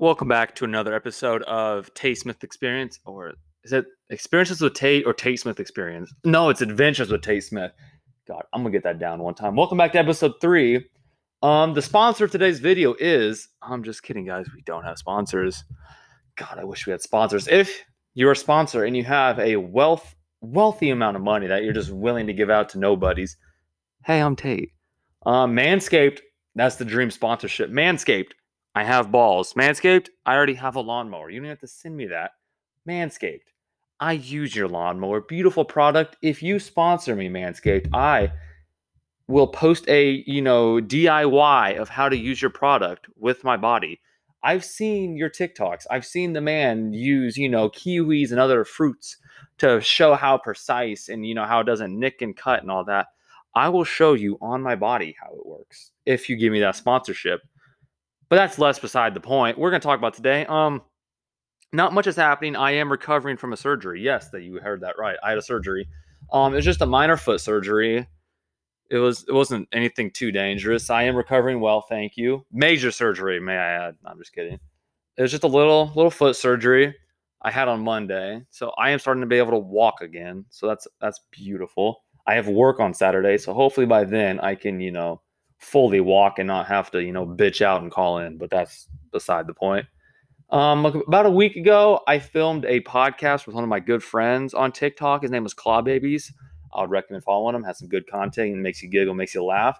Welcome back to another episode of Tate Smith Experience, or is it Experiences with Tate or Tate Smith Experience? No, it's Adventures with Tate Smith. God, I'm gonna get that down one time. Welcome back to episode three. Um, the sponsor of today's video is. I'm just kidding, guys. We don't have sponsors. God, I wish we had sponsors. If you're a sponsor and you have a wealth, wealthy amount of money that you're just willing to give out to nobodies, hey, I'm Tate. Um, Manscaped, that's the dream sponsorship. Manscaped, I have balls. Manscaped, I already have a lawnmower. You don't have to send me that. Manscaped, I use your lawnmower. Beautiful product. If you sponsor me, Manscaped, I will post a, you know, DIY of how to use your product with my body. I've seen your TikToks. I've seen the man use, you know, kiwis and other fruits to show how precise and, you know, how it doesn't nick and cut and all that. I will show you on my body how it works if you give me that sponsorship. But that's less beside the point. We're going to talk about today. Um, not much is happening. I am recovering from a surgery. Yes, that you heard that right. I had a surgery. Um, it was just a minor foot surgery. It was it wasn't anything too dangerous. I am recovering well, thank you. Major surgery, may I add. I'm just kidding. It was just a little little foot surgery I had on Monday. So I am starting to be able to walk again. So that's that's beautiful. I have work on Saturday, so hopefully by then I can, you know, fully walk and not have to, you know, bitch out and call in, but that's beside the point. Um, about a week ago, I filmed a podcast with one of my good friends on TikTok. His name was Claw Babies. I would recommend following him. Has some good content and makes you giggle, makes you laugh.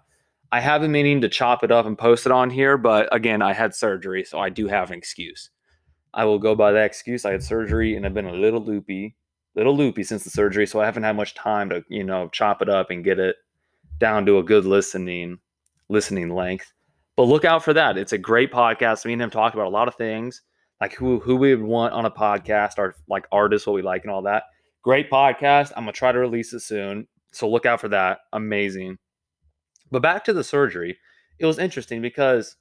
I have been meaning to chop it up and post it on here, but again, I had surgery, so I do have an excuse. I will go by that excuse. I had surgery and I've been a little loopy, little loopy since the surgery, so I haven't had much time to, you know, chop it up and get it down to a good listening listening length. But look out for that. It's a great podcast. Me and him talked about a lot of things, like who who we would want on a podcast, or like artists, what we like, and all that. Great podcast. I'm gonna try to release it soon, so look out for that. Amazing. But back to the surgery, it was interesting because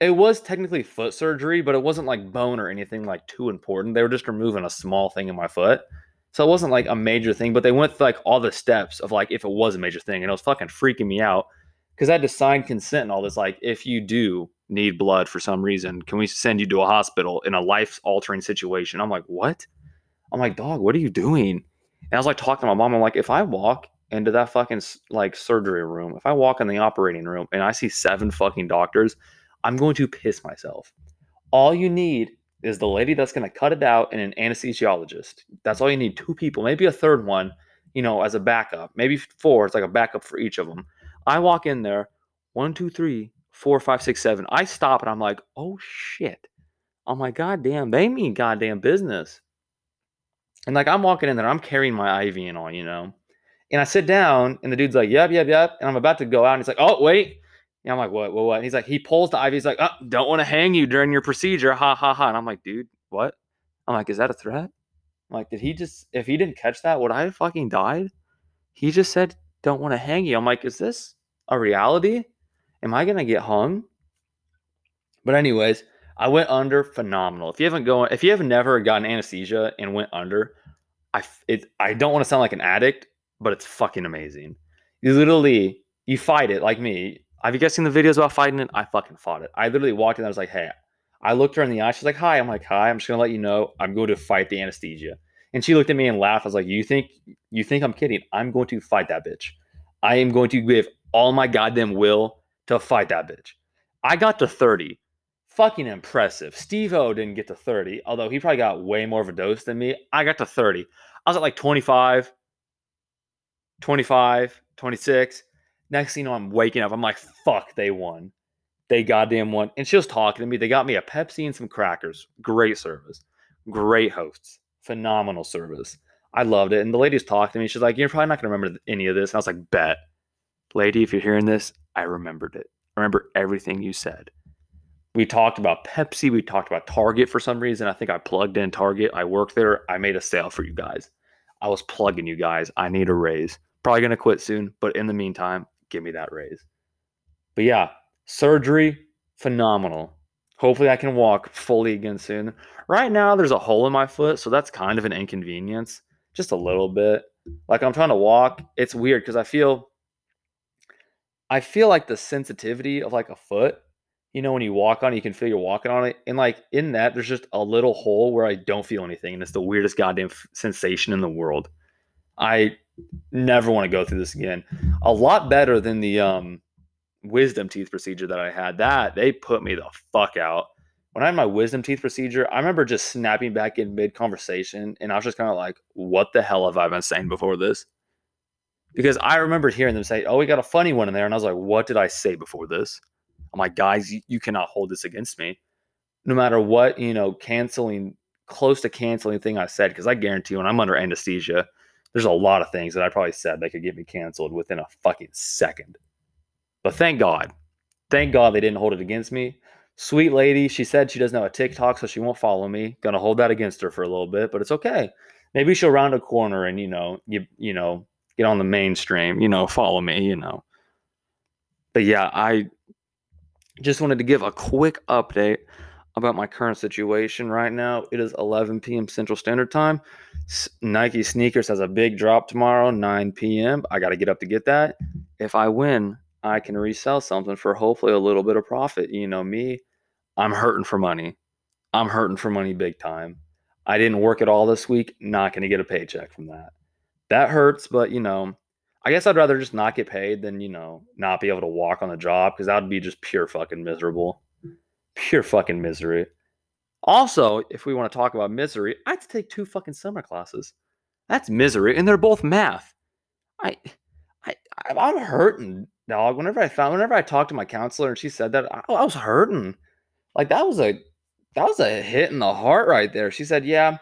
it was technically foot surgery, but it wasn't like bone or anything like too important. They were just removing a small thing in my foot. So it wasn't like a major thing, but they went through like all the steps of like if it was a major thing, and it was fucking freaking me out because I had to sign consent and all this. Like, if you do need blood for some reason, can we send you to a hospital in a life altering situation? I'm like, what? I'm like, dog, what are you doing? And I was like talking to my mom. I'm like, if I walk into that fucking like surgery room, if I walk in the operating room and I see seven fucking doctors, I'm going to piss myself. All you need is the lady that's going to cut it out and an anesthesiologist. That's all you need. Two people, maybe a third one, you know, as a backup. Maybe four. It's like a backup for each of them. I walk in there, one, two, three, four, five, six, seven. I stop and I'm like, oh shit. Oh I'm like, goddamn, they mean goddamn business. And like I'm walking in there, I'm carrying my IV and all, you know. And I sit down and the dude's like, yep, yep, yep. And I'm about to go out and he's like, oh, wait. And I'm like, what, what, what? And he's like, he pulls the IV. He's like, oh, don't want to hang you during your procedure. Ha, ha, ha. And I'm like, dude, what? I'm like, is that a threat? I'm like, did he just, if he didn't catch that, would I have fucking died? He just said, don't want to hang you. I'm like, is this a reality? Am I gonna get hung? But anyways, I went under phenomenal. If you haven't gone, if you have never gotten anesthesia and went under, I it I don't want to sound like an addict, but it's fucking amazing. You literally you fight it like me. Have you guys seen the videos about fighting it? I fucking fought it. I literally walked in. I was like, hey. I looked her in the eye. She's like, hi. I'm like, hi. I'm just gonna let you know I'm going to fight the anesthesia. And she looked at me and laughed. I was like, you think you think I'm kidding? I'm going to fight that bitch. I am going to give all my goddamn will to fight that bitch. I got to 30. Fucking impressive. Steve O didn't get to 30, although he probably got way more of a dose than me. I got to 30. I was at like 25, 25, 26. Next thing you know, I'm waking up. I'm like, fuck, they won. They goddamn won. And she was talking to me. They got me a Pepsi and some crackers. Great service. Great hosts. Phenomenal service. I loved it. And the lady was talking to me. She's like, You're probably not going to remember any of this. And I was like, Bet lady, if you're hearing this, I remembered it. I remember everything you said. We talked about Pepsi. We talked about Target for some reason. I think I plugged in Target. I worked there. I made a sale for you guys. I was plugging you guys. I need a raise. Probably going to quit soon, but in the meantime, give me that raise. But yeah, surgery, phenomenal. Hopefully, I can walk fully again soon. Right now, there's a hole in my foot, so that's kind of an inconvenience, just a little bit. Like I'm trying to walk. It's weird because I feel I feel like the sensitivity of like a foot you know, when you walk on it, you can feel you're walking on it. And like in that, there's just a little hole where I don't feel anything. And it's the weirdest goddamn f- sensation in the world. I never want to go through this again. A lot better than the um, wisdom teeth procedure that I had. That they put me the fuck out. When I had my wisdom teeth procedure, I remember just snapping back in mid conversation and I was just kind of like, what the hell have I been saying before this? Because I remember hearing them say, oh, we got a funny one in there. And I was like, what did I say before this? I'm like, guys, you, you cannot hold this against me. No matter what, you know, canceling, close to canceling thing I said, because I guarantee when I'm under anesthesia, there's a lot of things that I probably said that could get me canceled within a fucking second. But thank God. Thank God they didn't hold it against me. Sweet lady, she said she doesn't have a TikTok, so she won't follow me. Gonna hold that against her for a little bit, but it's okay. Maybe she'll round a corner and you know, you you know, get on the mainstream, you know, follow me, you know. But yeah, I just wanted to give a quick update about my current situation right now. It is 11 p.m. Central Standard Time. Nike sneakers has a big drop tomorrow, 9 p.m. I got to get up to get that. If I win, I can resell something for hopefully a little bit of profit. You know me, I'm hurting for money. I'm hurting for money big time. I didn't work at all this week, not going to get a paycheck from that. That hurts, but you know, I guess I'd rather just not get paid than, you know, not be able to walk on the job because that would be just pure fucking miserable. Pure fucking misery. Also, if we want to talk about misery, I had to take two fucking summer classes. That's misery, and they're both math. I, I, I'm hurting, dog. Whenever I found, whenever I talked to my counselor and she said that, I, I was hurting. Like that was a, that was a hit in the heart right there. She said, "Yeah,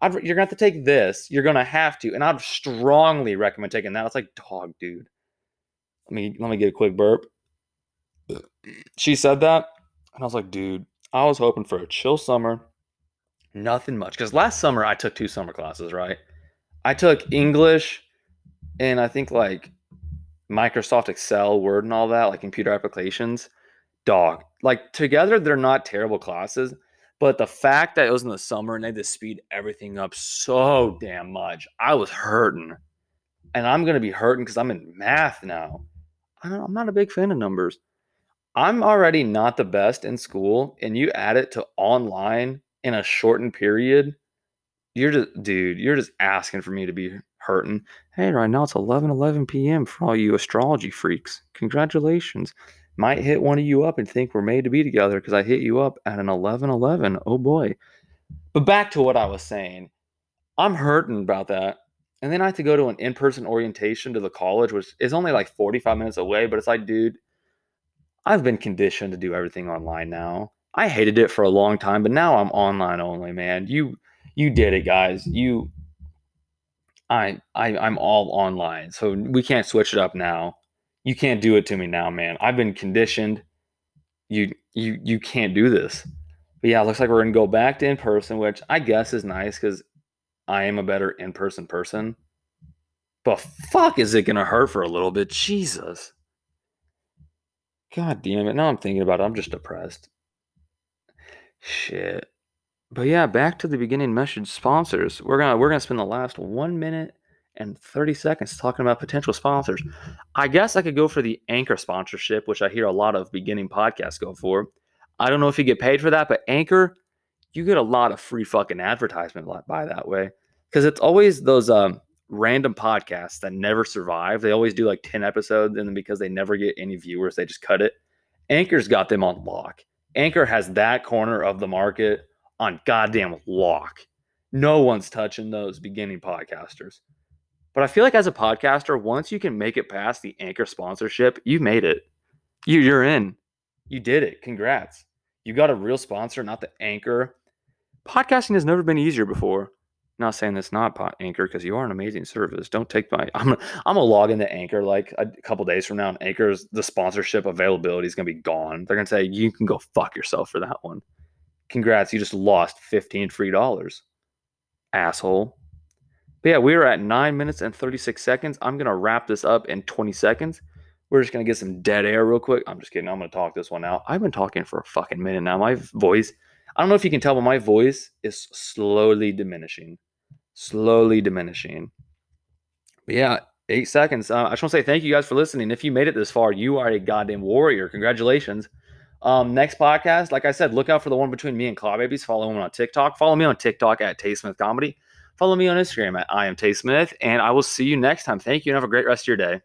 I'd, you're gonna have to take this. You're gonna have to, and I'd strongly recommend taking that. It's like, dog, dude. Let me let me get a quick burp. She said that, and I was like, dude, I was hoping for a chill summer, nothing much. Because last summer I took two summer classes, right? I took English, and I think like Microsoft Excel, Word, and all that, like computer applications. Dog, like together they're not terrible classes but the fact that it was in the summer and they had to speed everything up so damn much, I was hurting. And I'm going to be hurting because I'm in math now. I'm not a big fan of numbers. I'm already not the best in school, and you add it to online in a shortened period. You're just, dude, you're just asking for me to be hurting. Hey, right now it's 11 11 p.m. for all you astrology freaks. Congratulations might hit one of you up and think we're made to be together because I hit you up at an 11 11. Oh boy. But back to what I was saying. I'm hurting about that. And then I have to go to an in person orientation to the college, which is only like 45 minutes away. But it's like, dude, I've been conditioned to do everything online now. I hated it for a long time, but now I'm online only, man. You you did it, guys. You I, I I'm all online. So we can't switch it up now you can't do it to me now, man. I've been conditioned. You you you can't do this. But yeah, it looks like we're gonna go back to in person, which I guess is nice because I am a better in person person. But fuck, is it gonna hurt for a little bit? Jesus. God damn it. Now I'm thinking about it. I'm just depressed. Shit. But yeah, back to the beginning message sponsors. We're gonna we're gonna spend the last one minute and 30 seconds talking about potential sponsors. I guess I could go for the Anchor sponsorship, which I hear a lot of beginning podcasts go for. I don't know if you get paid for that, but Anchor, you get a lot of free fucking advertisement by that way. Because it's always those um, random podcasts that never survive. They always do like 10 episodes, and then because they never get any viewers, they just cut it. Anchor's got them on lock. Anchor has that corner of the market on goddamn lock. No one's touching those beginning podcasters. But I feel like as a podcaster, once you can make it past the anchor sponsorship, you made it. You you're in. You did it. Congrats. You got a real sponsor, not the anchor. Podcasting has never been easier before. not saying that's not pot anchor because you are an amazing service. Don't take my I'm I'm gonna log into Anchor like a couple days from now, and Anchor's the sponsorship availability is gonna be gone. They're gonna say you can go fuck yourself for that one. Congrats, you just lost 15 free dollars. Asshole. But yeah, we are at nine minutes and 36 seconds. I'm going to wrap this up in 20 seconds. We're just going to get some dead air real quick. I'm just kidding. I'm going to talk this one out. I've been talking for a fucking minute now. My voice, I don't know if you can tell, but my voice is slowly diminishing. Slowly diminishing. But yeah, eight seconds. Uh, I just want to say thank you guys for listening. If you made it this far, you are a goddamn warrior. Congratulations. Um, next podcast, like I said, look out for the one between me and Claw Babies. Follow him on TikTok. Follow me on TikTok at Tate Smith Comedy. Follow me on Instagram at I am Tate Smith. And I will see you next time. Thank you and have a great rest of your day.